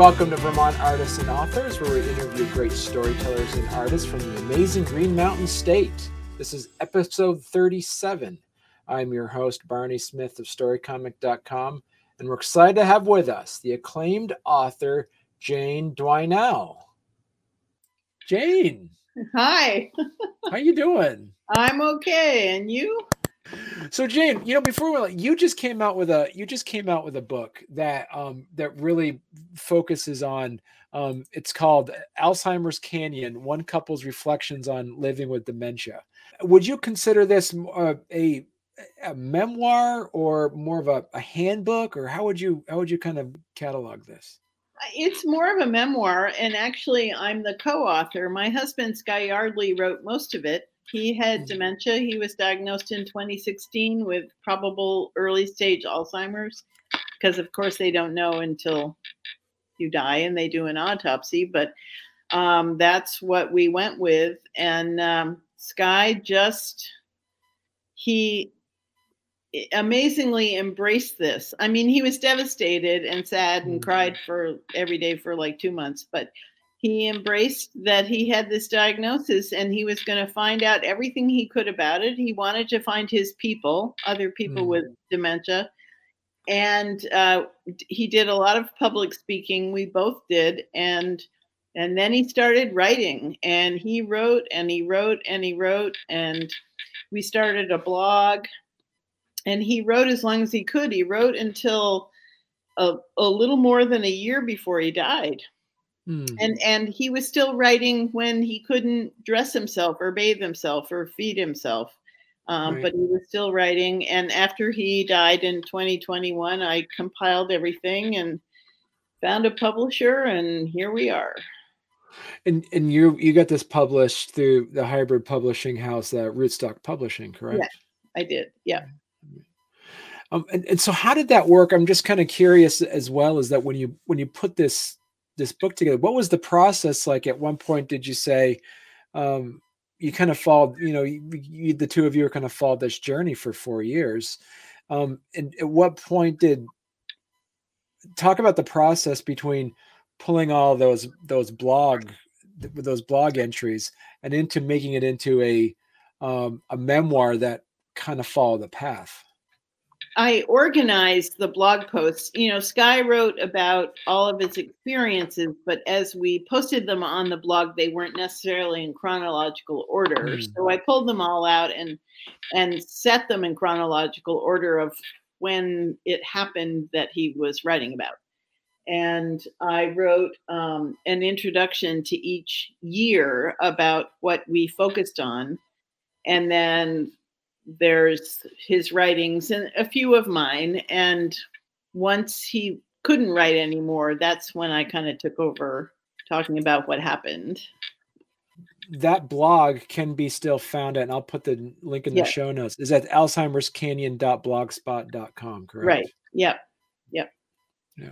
Welcome to Vermont Artists and Authors, where we interview great storytellers and artists from the amazing Green Mountain State. This is episode 37. I'm your host, Barney Smith of StoryComic.com, and we're excited to have with us the acclaimed author, Jane Dwinell. Jane. Hi. how are you doing? I'm okay, and you? So Jane, you know, before we you just came out with a you just came out with a book that um that really focuses on um it's called Alzheimer's Canyon: One Couple's Reflections on Living with Dementia. Would you consider this uh, a a memoir or more of a, a handbook, or how would you how would you kind of catalog this? It's more of a memoir, and actually, I'm the co-author. My husband Sky Yardley wrote most of it he had mm-hmm. dementia. He was diagnosed in 2016 with probable early stage Alzheimer's, because of course they don't know until you die and they do an autopsy. But um, that's what we went with. And um, Sky just, he amazingly embraced this. I mean, he was devastated and sad and mm-hmm. cried for every day for like two months, but he embraced that he had this diagnosis and he was going to find out everything he could about it. He wanted to find his people, other people mm. with dementia. And uh, he did a lot of public speaking. We both did. And and then he started writing and he wrote and he wrote and he wrote and we started a blog and he wrote as long as he could. He wrote until a, a little more than a year before he died. Hmm. And and he was still writing when he couldn't dress himself or bathe himself or feed himself. Um, right. But he was still writing. And after he died in 2021, I compiled everything and found a publisher, and here we are. And and you you got this published through the hybrid publishing house, uh, Rootstock Publishing, correct? Yeah, I did. Yeah. Um, and, and so how did that work? I'm just kind of curious as well. Is that when you when you put this this book together what was the process like? At one point did you say um, you kind of followed you know you, you, the two of you are kind of followed this journey for four years um, and at what point did talk about the process between pulling all those those blog those blog entries and into making it into a um, a memoir that kind of follow the path I organized the blog posts. You know, Sky wrote about all of his experiences, but as we posted them on the blog, they weren't necessarily in chronological order. Mm. So I pulled them all out and and set them in chronological order of when it happened that he was writing about. And I wrote um, an introduction to each year about what we focused on. And then there's his writings and a few of mine. And once he couldn't write anymore, that's when I kind of took over talking about what happened. That blog can be still found at, and I'll put the link in the yes. show notes, is at Alzheimer's Canyon.blogspot.com, correct? Right. Yep. Yep. Yeah.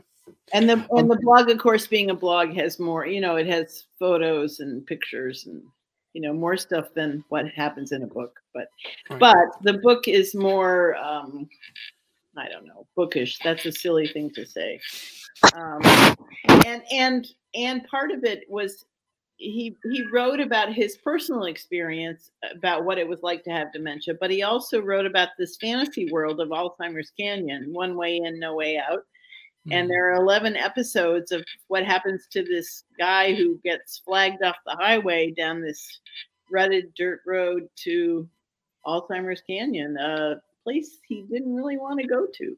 And the and um, the blog, of course, being a blog, has more. You know, it has photos and pictures and you know more stuff than what happens in a book but right. but the book is more um i don't know bookish that's a silly thing to say um and and and part of it was he he wrote about his personal experience about what it was like to have dementia but he also wrote about this fantasy world of alzheimer's canyon one way in no way out and mm-hmm. there are 11 episodes of what happens to this guy who gets flagged off the highway down this rutted dirt road to Alzheimer's Canyon, a place he didn't really want to go to.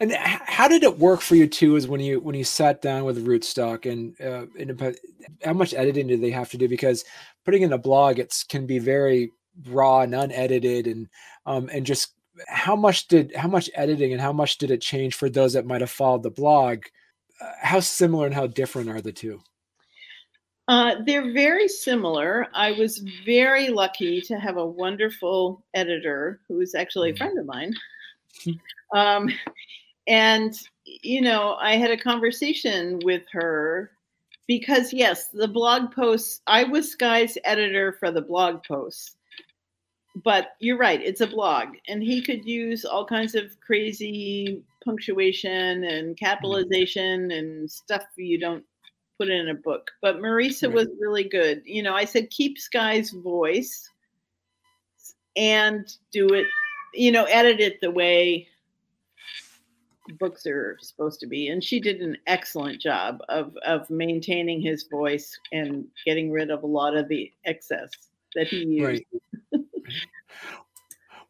And how did it work for you too? Is when you when you sat down with Rootstock and, uh, and how much editing do they have to do? Because putting in a blog, it can be very raw and unedited, and um, and just how much did how much editing and how much did it change for those that might have followed the blog? Uh, how similar and how different are the two? Uh, they're very similar. I was very lucky to have a wonderful editor who is actually a mm. friend of mine. Um, and, you know, I had a conversation with her because, yes, the blog posts, I was Sky's editor for the blog posts but you're right it's a blog and he could use all kinds of crazy punctuation and capitalization and stuff you don't put in a book. But Marisa was really good. You know, I said keep Sky's voice and do it, you know, edit it the way books are supposed to be. And she did an excellent job of of maintaining his voice and getting rid of a lot of the excess that he used. Right.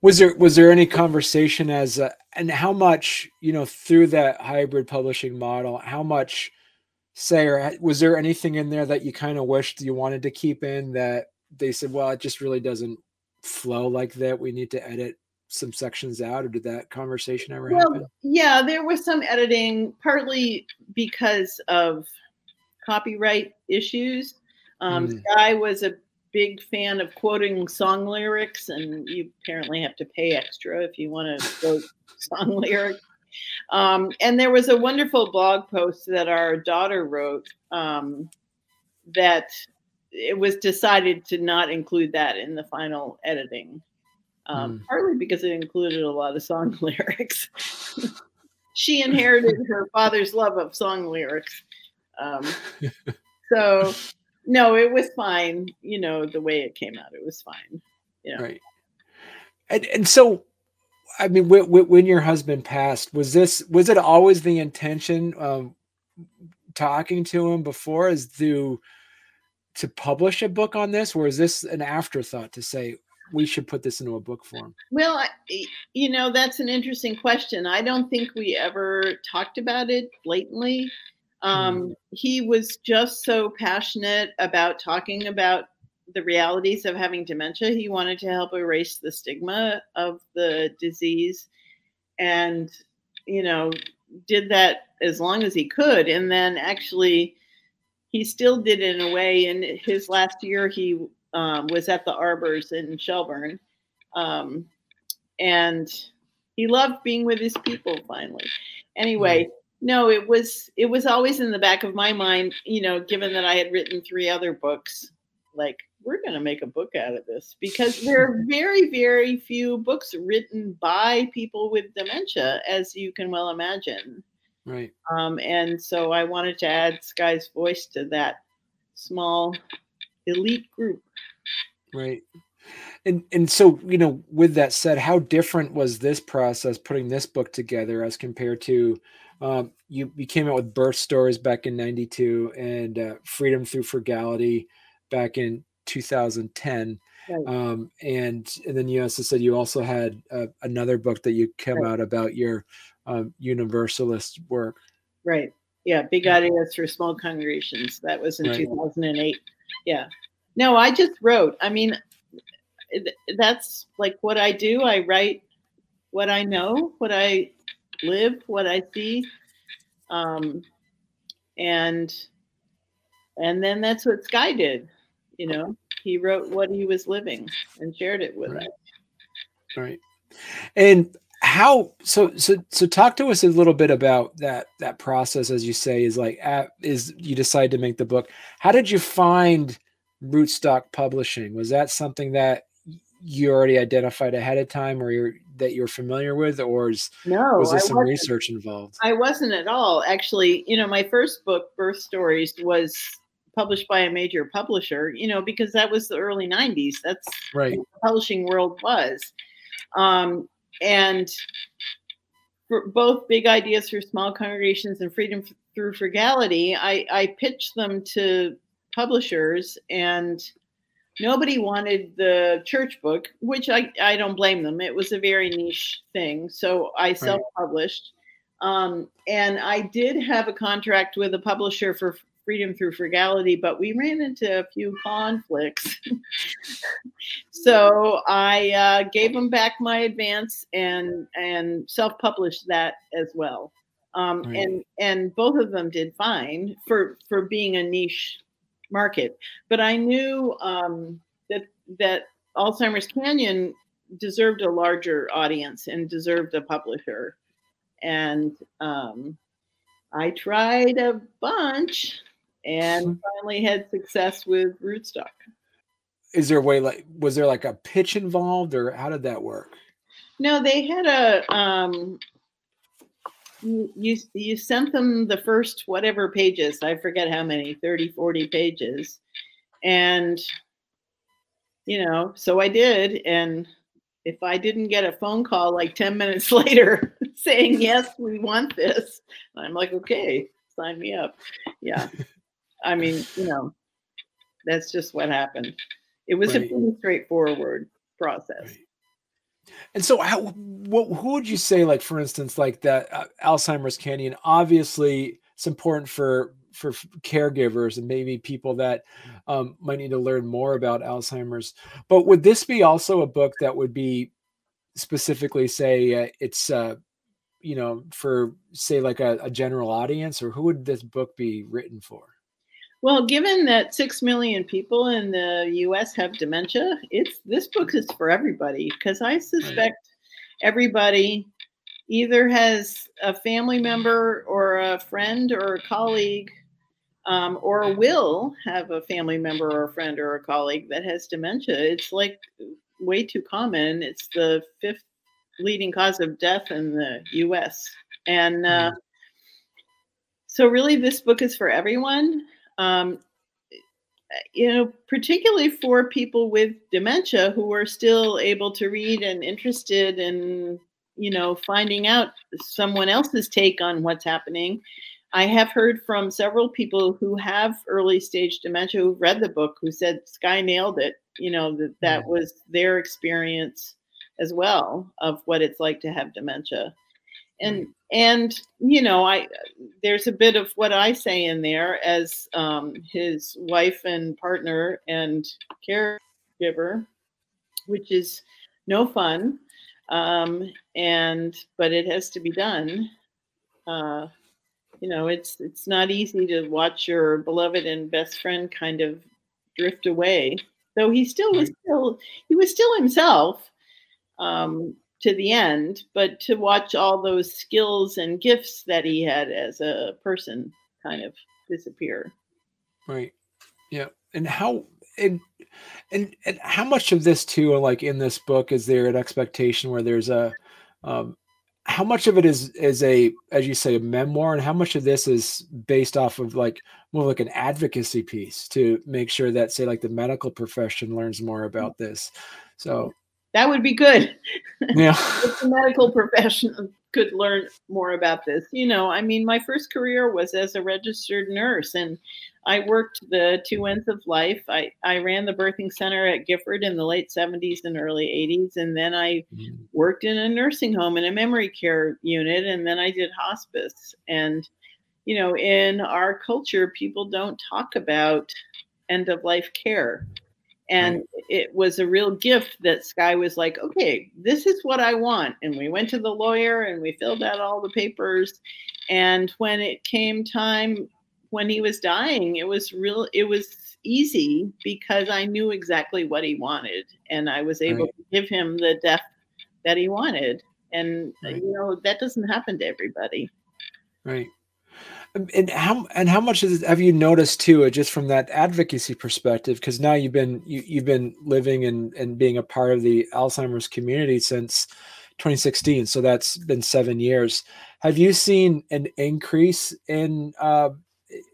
Was there was there any conversation as a, and how much you know through that hybrid publishing model how much say or was there anything in there that you kind of wished you wanted to keep in that they said well it just really doesn't flow like that we need to edit some sections out or did that conversation ever happen yeah, there was some editing, partly because of copyright issues. Um, Mm. Sky was a big fan of quoting song lyrics, and you apparently have to pay extra if you want to quote song lyrics. Um, and there was a wonderful blog post that our daughter wrote um, that it was decided to not include that in the final editing, um, Mm. partly because it included a lot of song lyrics. she inherited her father's love of song lyrics. Um, so, no, it was fine. You know, the way it came out, it was fine. Yeah. right and and so i mean when, when your husband passed was this was it always the intention um talking to him before is to to publish a book on this or is this an afterthought to say we should put this into a book form Well, I, you know, that's an interesting question. I don't think we ever talked about it blatantly. Um, He was just so passionate about talking about the realities of having dementia. He wanted to help erase the stigma of the disease and, you know, did that as long as he could. And then actually, he still did it in a way. In his last year, he um, was at the Arbors in Shelburne. Um, and he loved being with his people finally. Anyway, no, it was it was always in the back of my mind, you know, given that I had written three other books, like we're going to make a book out of this because there are very very few books written by people with dementia as you can well imagine. right Um, and so I wanted to add Sky's voice to that small elite group. right and and so you know with that said how different was this process putting this book together as compared to um, you you came out with birth stories back in 92 and uh, freedom through frugality back in 2010 Right. um, and and then you also said you also had uh, another book that you came Right. out about your um, universalist work Right. Yeah, big ideas for small congregations. That was in Right. 2008. Yeah. No, I just wrote. I mean, that's like what I do. I write what I know, what I live, what I see. Um, and and then that's what Sky did. You know, he wrote what he was living and shared it with Right. us. right and how so so so talk to us a little bit about that that process as you say is like at, is you decide to make the book how did you find rootstock publishing was that something that you already identified ahead of time or you're that you're familiar with or is, No, was there some research involved I wasn't at all. Actually, you know, my first book, Birth Stories, was published by a major publisher, you know, because that was the early 90s. That's right the publishing world was. Um, and for both big ideas for small congregations and freedom through frugality, I, I pitched them to publishers and nobody wanted the church book, which I, I don't blame them. It was a very niche thing. So I self published. Um, and I did have a contract with a publisher for Freedom Through Frugality, but we ran into a few conflicts. so I uh, gave them back my advance and and self published that as well. Um, Right. And and both of them did fine for for being a niche market. But I knew um, that that Alzheimer's Canyon deserved a larger audience and deserved a publisher. And um, I tried a bunch and finally had success with Rootstock. is there a way like was there like a pitch involved or how did that work No, they had a um, you, you you sent them the first whatever pages i forget how many 30 40 pages. And you know so i did and if i didn't get a phone call like 10 minutes later saying yes we want this i'm like okay sign me up. Yeah. I mean you know that's just what happened. It was right. a pretty straightforward process. Right. And so, how, what, who would you say, like for instance, like that uh, Alzheimer's Canyon? Obviously, it's important for for caregivers and maybe people that um, might need to learn more about Alzheimer's. But would this be also a book that would be specifically say uh, it's uh, you know for say like a, a general audience, or who would this book be written for? Well, given that six million people in the U.S. have dementia, it's this book is for everybody because I suspect everybody either has a family member or a friend or a colleague, um, or will have a family member or a friend or a colleague that has dementia. It's like way too common. It's the fifth leading cause of death in the U.S. and. Uh, mm. So really, this book is for everyone um, you know, particularly for people with dementia who are still able to read and interested in, you know, finding out someone else's take on what's happening. I have heard from several people who have early stage dementia who read the book who said Sky nailed it. You know, that that mm. was their experience as well of what it's like to have dementia and and you know i there's a bit of what i say in there as um, his wife and partner and caregiver which is no fun um, and but it has to be done. Uh, you know it's it's not easy to watch your beloved and best friend kind of drift away. Though he still was still he was still himself um, to the end, but to watch all those skills and gifts that he had as a person kind of disappear. Right. Yeah. And how and and and how much of this too, like in this book, is there an expectation where there's a um how much of it is is a as you say a memoir and how much of this is based off of like more like an advocacy piece to make sure that say like the medical profession learns more about this so that would be good. Yeah. if the medical profession could learn more about this. You know, I mean, my first career was as a registered nurse and I worked the two ends of life. I, I ran the birthing center at Gifford in the late 70s and early 80s. And then I mm-hmm. worked in a nursing home in a memory care unit. And then I did hospice. And, you know, in our culture, people don't talk about end of life care. And it was a real gift that Sky was like, okay, this is what I want. And we went to the lawyer and we filled out all the papers. And when it came time, when he was dying, it was real, it was easy because I knew exactly what he wanted. And I was able right. to give him the death that he wanted. And, right. you know, that doesn't happen to everybody. Right and how and how much is, have you noticed too uh, just from that advocacy perspective? Because now you've been you, you've been living and and being a part of the alzheimer's community since 2016 so that's been seven years. Have you seen an increase in uh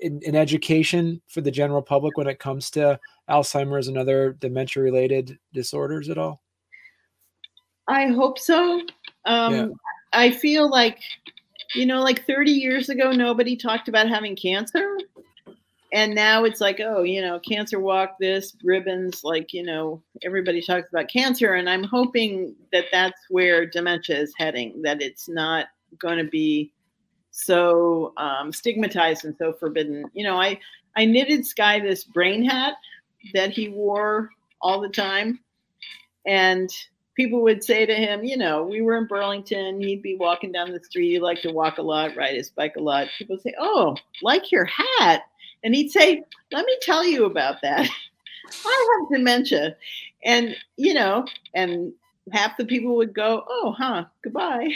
in, in education for the general public when it comes to alzheimer's and other dementia related disorders at all? I hope so. Um yeah. i feel like you know, like 30 years ago, nobody talked about having cancer. And now it's like, oh, you know, cancer walk, this, ribbons, like, you know, everybody talks about cancer. And I'm hoping that that's where dementia is heading, that it's not going to be so um, stigmatized and so forbidden. You know, I, I knitted Sky this brain hat that he wore all the time. And people would say to him, you know, we were in Burlington, he'd be walking down the street, he liked to walk a lot, ride his bike a lot. People say, Oh, like your hat. And he'd say, Let me tell you about that. I have dementia. And, you know, and half the people would go, Oh, huh, goodbye.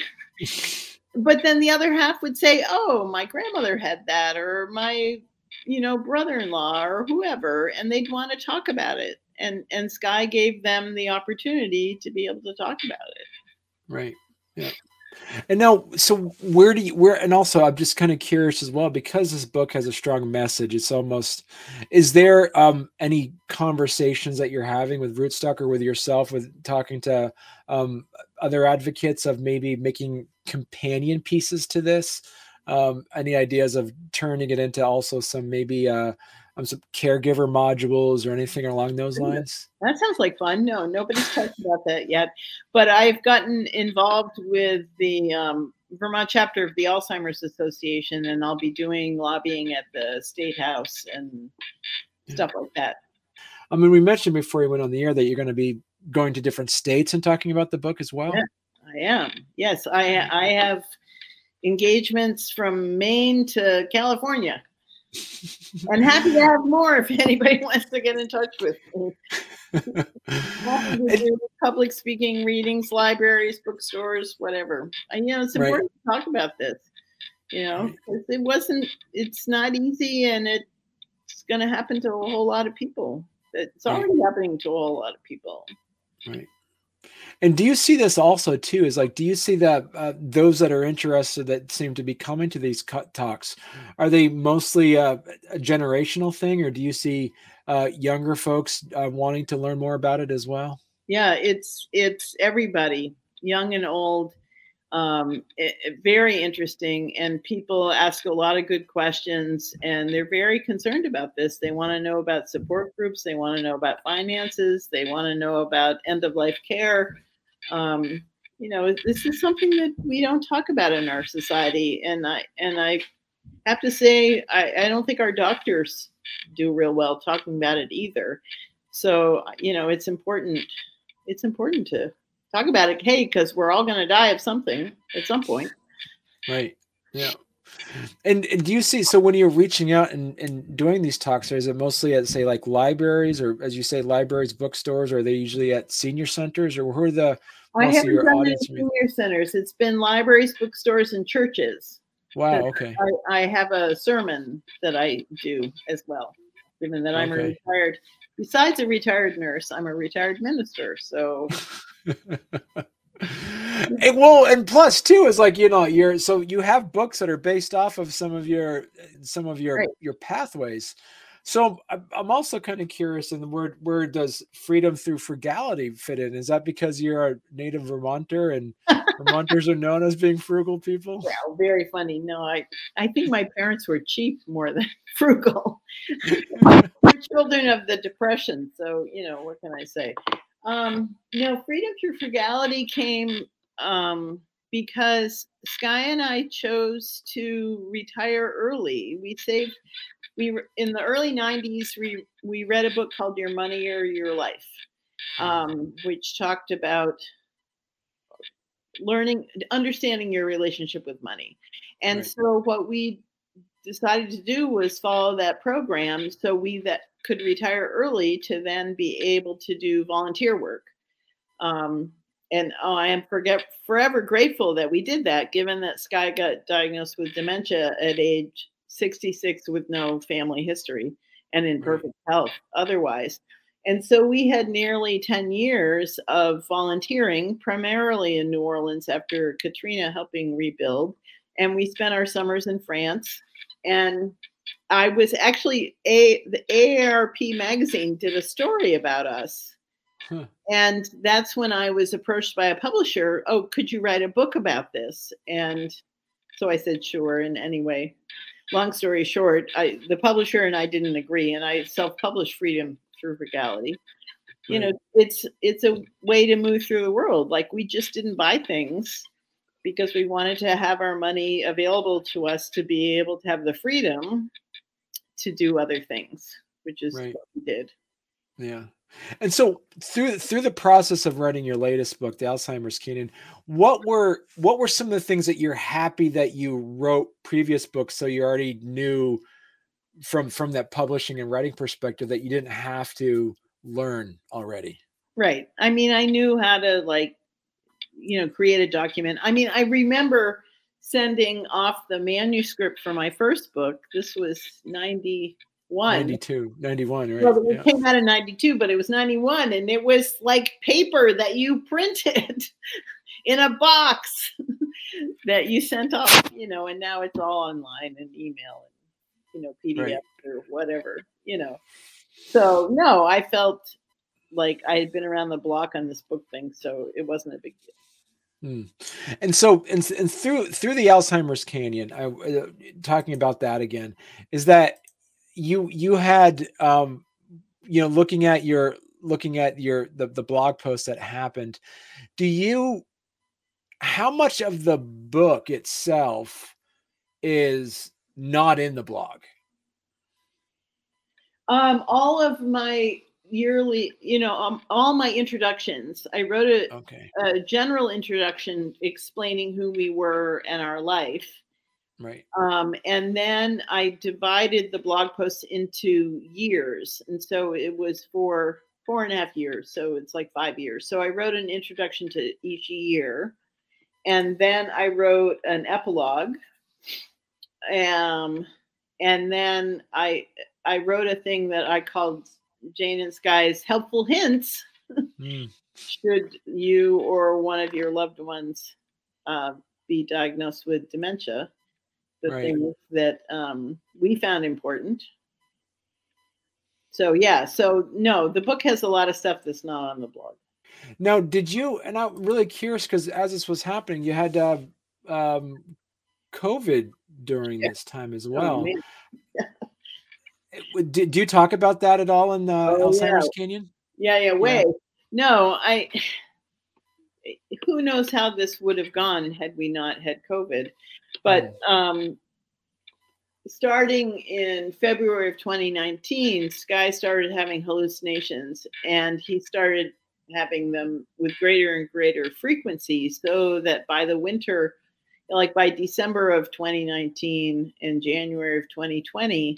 but then the other half would say, Oh, my grandmother had that, or my, you know, brother in law, or whoever. And they'd want to talk about it and and Sky gave them the opportunity to be able to talk about it. Right. Yeah. And now, so where do you where? And also, I'm just kind of curious as well because this book has a strong message. It's almost is there um any conversations that you're having with Rootstock or with yourself with talking to um other advocates of maybe making companion pieces to this? Um, any ideas of turning it into also some maybe uh um, some caregiver modules or anything along those lines? That sounds like fun. No, nobody's talked about that yet. But I've gotten involved with the um, Vermont chapter of the Alzheimer's Association, and I'll be doing lobbying at the State House and stuff like that. I mean, we mentioned before you went on the air that you're going to be going to different states and talking about the book as well. Yeah, I am. Yes, I I have engagements from Maine to California and happy to have more if anybody wants to get in touch with me. public speaking, readings, libraries, bookstores, whatever. And, you know, it's important right. to talk about this. You know, it wasn't. It's not easy, and it's going to happen to a whole lot of people. It's already right. happening to a whole lot of people. Right. And do you see this also too? Is like, do you see that uh, those that are interested that seem to be coming to these cut talks, are they mostly a generational thing, or do you see uh, younger folks uh, wanting to learn more about it as well? Yeah, it's it's everybody, young and old. Um, it, it, very interesting, and people ask a lot of good questions, and they're very concerned about this. They want to know about support groups. They want to know about finances. They want to know about end of life care um, you know, this is something that we don't talk about in our society, and I and I have to say, I, I don't think our doctors do real well talking about it either. So you know, it's important. It's important to talk about it. Hey, because we're all going to die of something at some point. Right. Yeah. And, and, do you see so when you're reaching out and, and doing these talks, is it mostly at say like libraries or as you say libraries, bookstores, or are they usually at senior centers or who are the I haven't done it senior centers. It's been libraries, bookstores, and churches. Wow. Okay. I, I, have a sermon that I do as well, given that I'm okay. a retired. Besides a retired nurse, I'm a retired minister. So. and well, and plus too is like you know you're so you have books that are based off of some of your some of your right. your pathways. So I'm also kind of curious in the word where does freedom through frugality fit in? Is that because you're a native Vermonter and Vermonters are known as being frugal people? Well, very funny. No, I I think my parents were cheap more than frugal. we're children of the depression, so you know what can I say? Um, no, freedom through frugality came um, because Sky and I chose to retire early. We saved we in the early 90s we we read a book called Your Money or Your Life, um, which talked about learning understanding your relationship with money. And right. so what we decided to do was follow that program so we that could retire early to then be able to do volunteer work. Um, and oh, I am forget, forever grateful that we did that, given that Sky got diagnosed with dementia at age 66 with no family history and in perfect health otherwise. And so we had nearly 10 years of volunteering, primarily in New Orleans after Katrina helping rebuild. And we spent our summers in France. And I was actually a the AARP magazine did a story about us. Huh. And that's when I was approached by a publisher. Oh, could you write a book about this? And so I said, sure. And anyway, long story short, I, the publisher and I didn't agree, and I self-published Freedom Through Frugality. You know, it's it's a way to move through the world. Like we just didn't buy things because we wanted to have our money available to us to be able to have the freedom to do other things, which is right. what we did. Yeah. And so through through the process of writing your latest book, The Alzheimer's Canyon, what were what were some of the things that you're happy that you wrote previous books so you already knew from from that publishing and writing perspective that you didn't have to learn already? Right. I mean, I knew how to like you know, create a document. I mean, I remember sending off the manuscript for my first book. This was 90 92, 91, right? Well, it yeah. came out in 92, but it was 91. And it was like paper that you printed in a box that you sent off, you know, and now it's all online and email and, you know, PDF right. or whatever, you know. So, no, I felt like I had been around the block on this book thing, so it wasn't a big deal. Hmm. And so, and, and through through the Alzheimer's Canyon, I, uh, talking about that again, is that you you had um, you know looking at your looking at your the, the blog post that happened do you how much of the book itself is not in the blog um all of my yearly you know um, all my introductions i wrote a, okay. a general introduction explaining who we were and our life Right. Um, and then I divided the blog posts into years. And so it was for four and a half years. So it's like five years. So I wrote an introduction to each year. And then I wrote an epilogue. Um, and then I I wrote a thing that I called Jane and Sky's helpful hints. Mm. Should you or one of your loved ones uh, be diagnosed with dementia? the right. things that um, we found important. So yeah, so no, the book has a lot of stuff that's not on the blog. Now, did you? And I'm really curious because as this was happening, you had uh, um, COVID during yeah. this time as oh, well. Oh, did, did you talk about that at all in the oh, Alzheimer's yeah. Canyon? Yeah, yeah, way. Yeah. No, I. Who knows how this would have gone had we not had COVID? But mm. um, starting in February of 2019, Sky started having hallucinations, and he started having them with greater and greater frequency, so that by the winter, like by December of 2019 and January of 2020,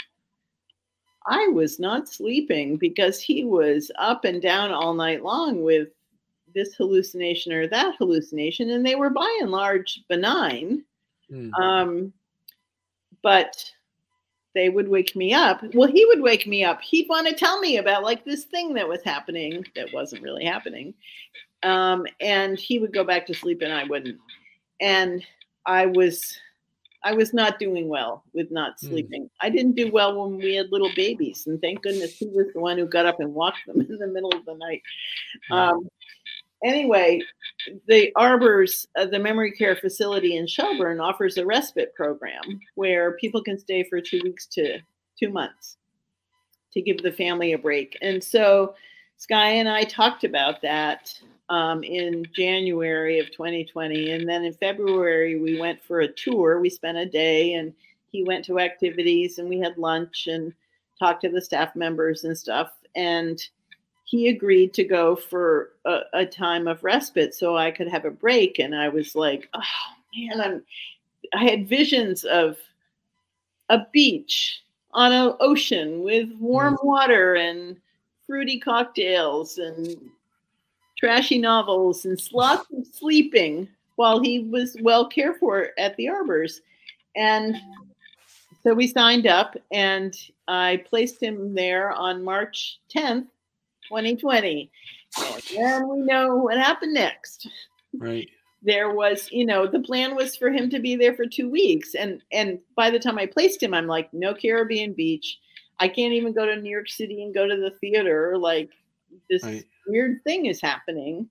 I was not sleeping because he was up and down all night long with this hallucination or that hallucination, and they were by and large benign. Mm. Um, but they would wake me up. Well, he would wake me up. He'd want to tell me about like this thing that was happening that wasn't really happening. Um, and he would go back to sleep and I wouldn't. And I was I was not doing well with not hmm. sleeping. Mm. I didn't do well when we had little babies, and thank goodness he was the one who got up and walked them in the middle of the night. Um, anyway, the Arbors, uh, the memory care facility in Shelburne, offers a respite program where people can stay for two weeks to two months to give the family a break. And so Sky and I talked about that um, in January of 2020. And then in February, we went for a tour. We spent a day and he went to activities and we had lunch and talked to the staff members and stuff. And he agreed to go for a, a, time of respite so I could have a break. And I was like, oh man, I'm I had visions of a beach on an ocean with warm mm. water and fruity cocktails and trashy novels and lots of sleeping while he was well cared for at the arbors. And so we signed up and I placed him there on March 10th 2020. And we know what happened next. Right. There was, you know, the plan was for him to be there for two weeks. And and by the time I placed him, I'm like, no Caribbean beach. I can't even go to New York City and go to the theater. Like this right. weird thing is happening.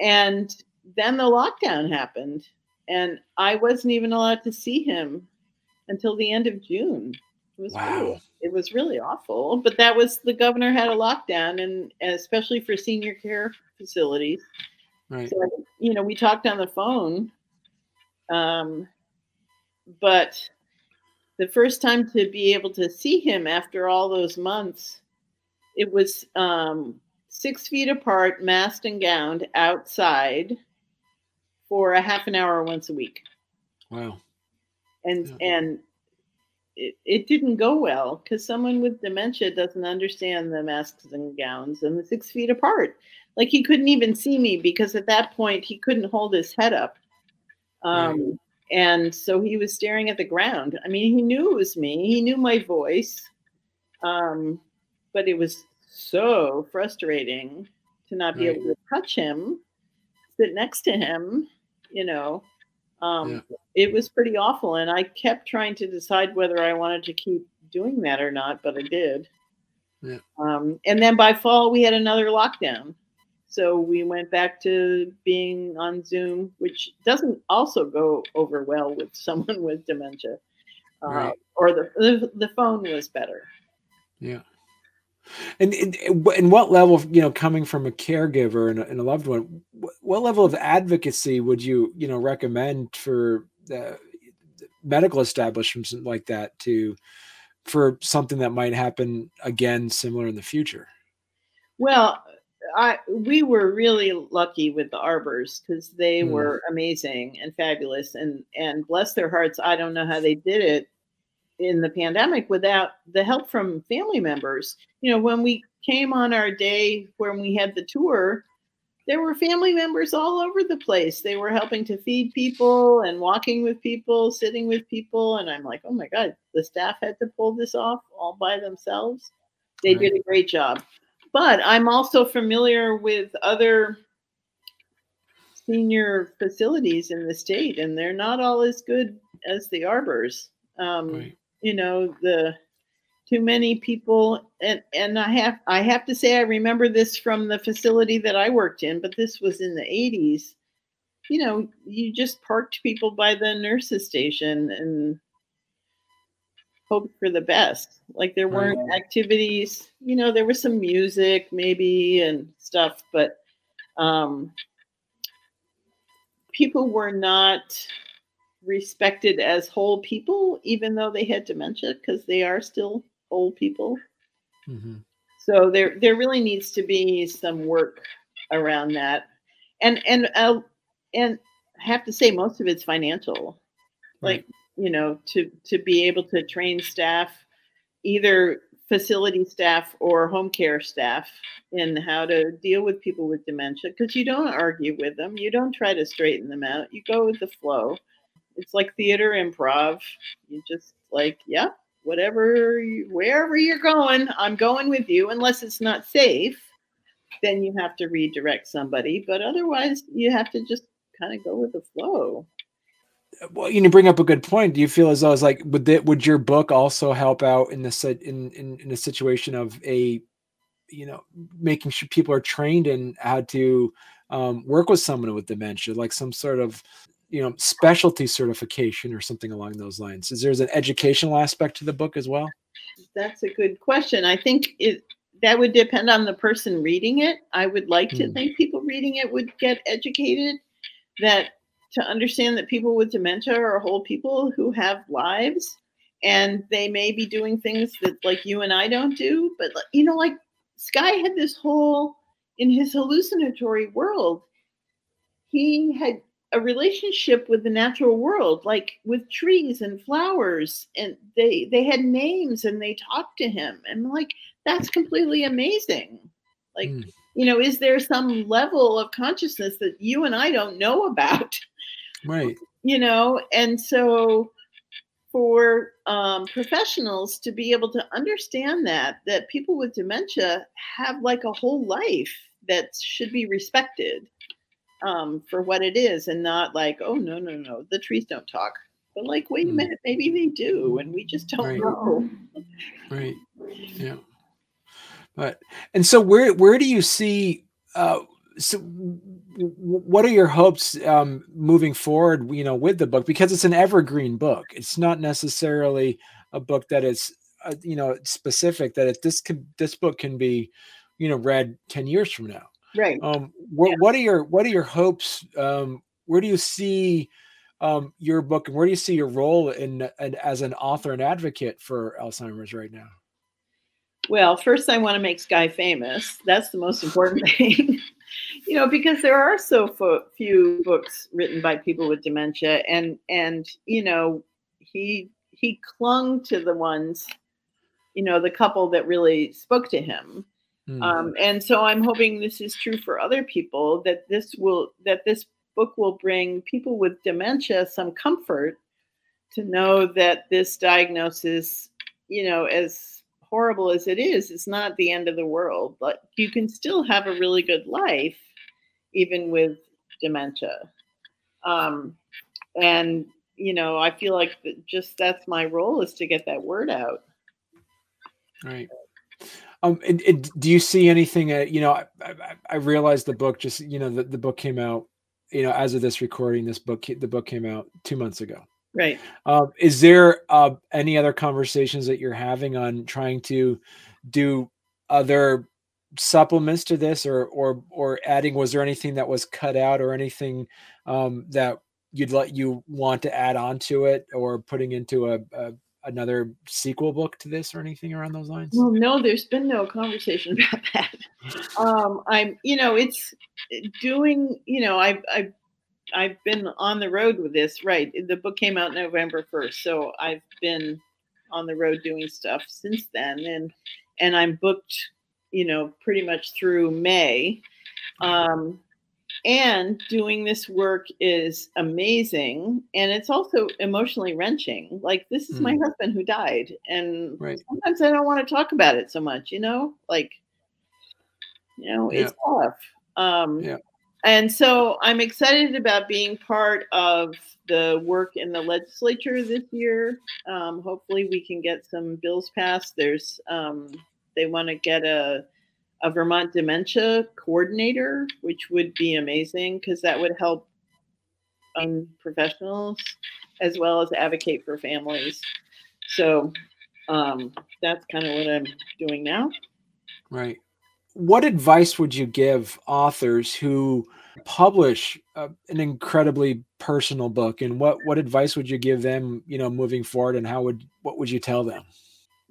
And then the lockdown happened. And I wasn't even allowed to see him until the end of June. It was wow. Really, it was really awful. But that was the governor had a lockdown, and especially for senior care facilities. Right. So, you know, we talked on the phone, um, but the first time to be able to see him after all those months, it was um, six feet apart, masked and gowned outside for a half an hour once a week. Wow. And yeah. and it, it didn't go well because someone with dementia doesn't understand the masks and gowns and the six feet apart. Like he couldn't even see me because at that point he couldn't hold his head up. Um, right. And so he was staring at the ground. I mean, he knew it was me, he knew my voice. Um, but it was so frustrating to not be right. able to touch him, sit next to him, you know. Um, yeah. It was pretty awful. And I kept trying to decide whether I wanted to keep doing that or not, but I did. Yeah. Um, and then by fall, we had another lockdown. So we went back to being on Zoom, which doesn't also go over well with someone with dementia. Uh, right. Or the, the, the phone was better. Yeah. And in what level, you know, coming from a caregiver and a, and a, loved one, what level of advocacy would you, you know, recommend for the medical establishments like that to for something that might happen again similar in the future? Well, I we were really lucky with the arbors because they mm. were amazing and fabulous and and bless their hearts. I don't know how they did it in the pandemic without the help from family members. You know, when we came on our day when we had the tour, there were family members all over the place. They were helping to feed people and walking with people, sitting with people. And I'm like, oh my God, the staff had to pull this off all by themselves. They right. did a great job. But I'm also familiar with other senior facilities in the state, and they're not all as good as the arbors. Um, right you know the too many people and and I have I have to say I remember this from the facility that I worked in, but this was in the 80s. You know, you just parked people by the nurses station and hoped for the best. Like there weren't right. activities, you know, there was some music maybe and stuff, but um people were not respected as whole people, even though they had dementia, because they are still old people. Mm-hmm. So there, there really needs to be some work around that, and and uh, and I have to say most of it's financial, right. like you know to to be able to train staff, either facility staff or home care staff in how to deal with people with dementia because you don't argue with them you don't try to straighten them out you go with the flow it's like theater improv. You just like, yeah, whatever, wherever you're going, I'm going with you, unless it's not safe. Then you have to redirect somebody, but otherwise, you have to just kind of go with the flow. Well, you bring up a good point. Do you feel as though it's like would that would your book also help out in the in in, in a situation of a you know making sure people are trained in how to um, work with someone with dementia, like some sort of you know specialty certification or something along those lines? Is there's an educational aspect to the book as well? That's a good question. I think it that would depend on the person reading it. I would like to mm. think people reading it would get educated that to understand that people with dementia are whole people who have lives and they may be doing things that like you and i don't do but you know like sky had this whole in his hallucinatory world he had a relationship with the natural world like with trees and flowers and they they had names and they talked to him and like that's completely amazing. Like mm. you know is there some level of consciousness that you and i don't know about? Right. You know and so for um, professionals to be able to understand that that people with dementia have like a whole life that should be respected um, for what it is and not like, oh, no, no, no, the trees don't talk. But like, wait a hmm. minute, maybe they do, and we just don't right. know. right. Yeah. But and so where where do you see uh so what are your hopes um moving forward you know with the book because it's an evergreen book it's not necessarily a book that is uh, you know specific that it, this could this book can be you know read 10 years from now Right. Um, what, yeah. what are your what are your hopes? Um, where do you see um, your book, and where do you see your role in, in as an author and advocate for Alzheimer's right now? Well, first, I want to make Sky famous. That's the most important thing. you know, because there are so few books written by people with dementia, and and you know, he he clung to the ones, you know, the couple that really spoke to him. Mm. Um, and so I'm hoping this is true for other people that this will that this book will bring people with dementia some comfort to know that this diagnosis, you know, as horrible as it is, it's not the end of the world. But you can still have a really good life even with dementia. Um, and you know, I feel like just that's my role is to get that word out. Right. Um, and, and do you see anything? Uh, you know, I, I, I realized the book just you know the, the book came out. You know, as of this recording, this book the book came out two months ago. Right. Um, is there uh, any other conversations that you're having on trying to do other supplements to this, or or or adding? Was there anything that was cut out, or anything um, that you'd let you want to add on to it, or putting into a, a another sequel book to this or anything around those lines? Well, no, there's been no conversation about that. Um, I'm, you know, it's doing, you know, I've, I've, I've been on the road with this, right? The book came out November 1st. So I've been on the road doing stuff since then. And, and I'm booked, you know, pretty much through May. Um, and doing this work is amazing and it's also emotionally wrenching like this is mm. my hmm. husband who died and right. sometimes i don't want to talk about it so much you know like you know yeah. it's tough um yeah. and so i'm excited about being part of the work in the legislature this year um, hopefully we can get some bills passed there's um, they want to get a a Vermont dementia coordinator, which would be amazing because that would help um, professionals as well as advocate for families. So um, that's kind of what I'm doing now. Right. What advice would you give authors who publish uh, an incredibly personal book, and what what advice would you give them? You know, moving forward, and how would what would you tell them?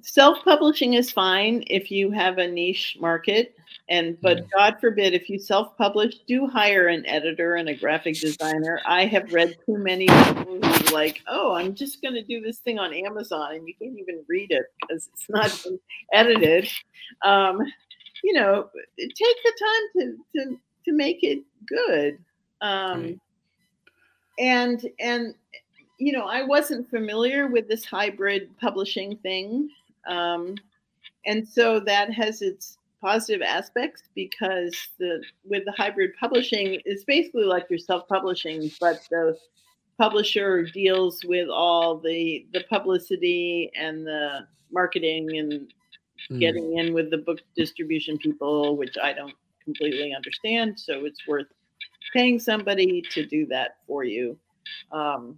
Self-publishing is fine if you have a niche market and but mm. god forbid if you self-publish do hire an editor and a graphic designer i have read too many people who like oh i'm just going to do this thing on amazon and you can't even read it because it's not edited um, you know take the time to to to make it good um, right. and and you know i wasn't familiar with this hybrid publishing thing um, and so that has its positive aspects because the with the hybrid publishing it's basically like you're self-publishing but the publisher deals with all the the publicity and the marketing and mm. getting in with the book distribution people which i don't completely understand so it's worth paying somebody to do that for you um,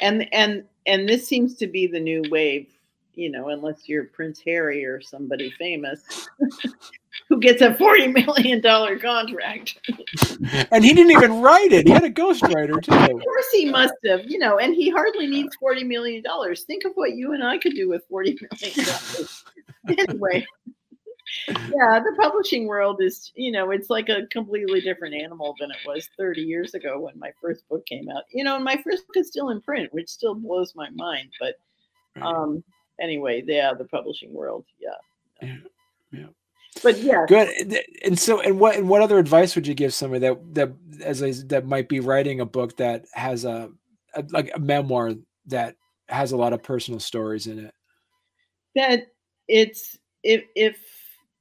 and and and this seems to be the new wave you know, unless you're Prince Harry or somebody famous who gets a $40 million contract. and he didn't even write it. He had a ghostwriter too. Of course he must have, you know, and he hardly needs $40 million. Think of what you and I could do with $40 million. anyway. yeah, the publishing world is, you know, it's like a completely different animal than it was 30 years ago when my first book came out. You know, and my first book is still in print, which still blows my mind. But um, anyway, yeah, the publishing world, yeah. Yeah. yeah. But yeah, good. And so, and what and what other advice would you give somebody that that as a, that might be writing a book that has a, a like a memoir that has a lot of personal stories in it? That it's if if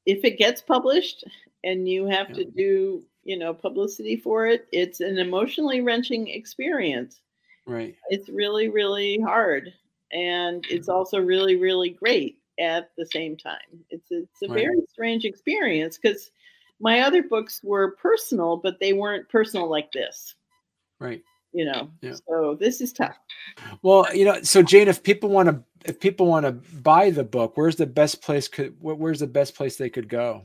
if it gets published and you have yeah. to do you know publicity for it, it's an emotionally wrenching experience. Right. It's really really hard and it's mm-hmm. also really really great at the same time it's it's a right. very strange experience because my other books were personal but they weren't personal like this right you know yeah. so this is tough well you know so jane if people want to if people want to buy the book where's the best place could where's the best place they could go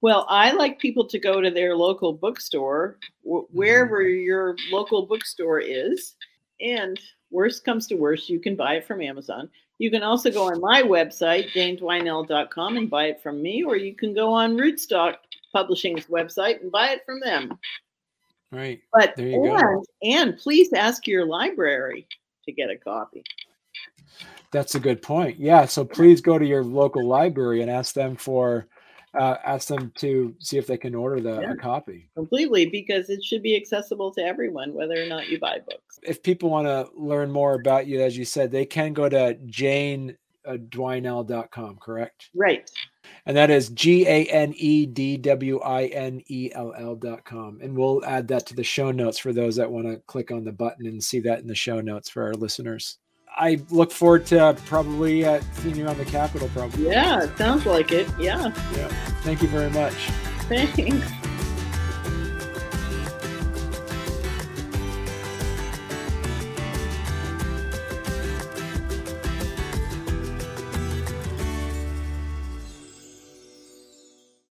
well i like people to go to their local bookstore wherever mm-hmm. your local bookstore is and worst comes to worst, you can buy it from Amazon. You can also go on my website, janedwinell.com, and buy it from me, or you can go on Rootstock Publishing's website and buy it from them. Right. But and, go. and please ask your library to get a copy. That's a good point. Yeah. So please go to your local library and ask them for uh, ask them to see if they can order the yeah, copy completely because it should be accessible to everyone whether or not you buy books if people want to learn more about you as you said they can go to jane uh, Ganedwinell.com, correct? Right. And that is G A N E D W I N E L L.com. And we'll add that to the show notes for those that want to click on the button and see that in the show notes for our listeners. I look forward to uh, probably uh, seeing you on the Capitol, probably. Yeah, it sounds like it. Yeah. Yeah. Thank you very much. Thanks.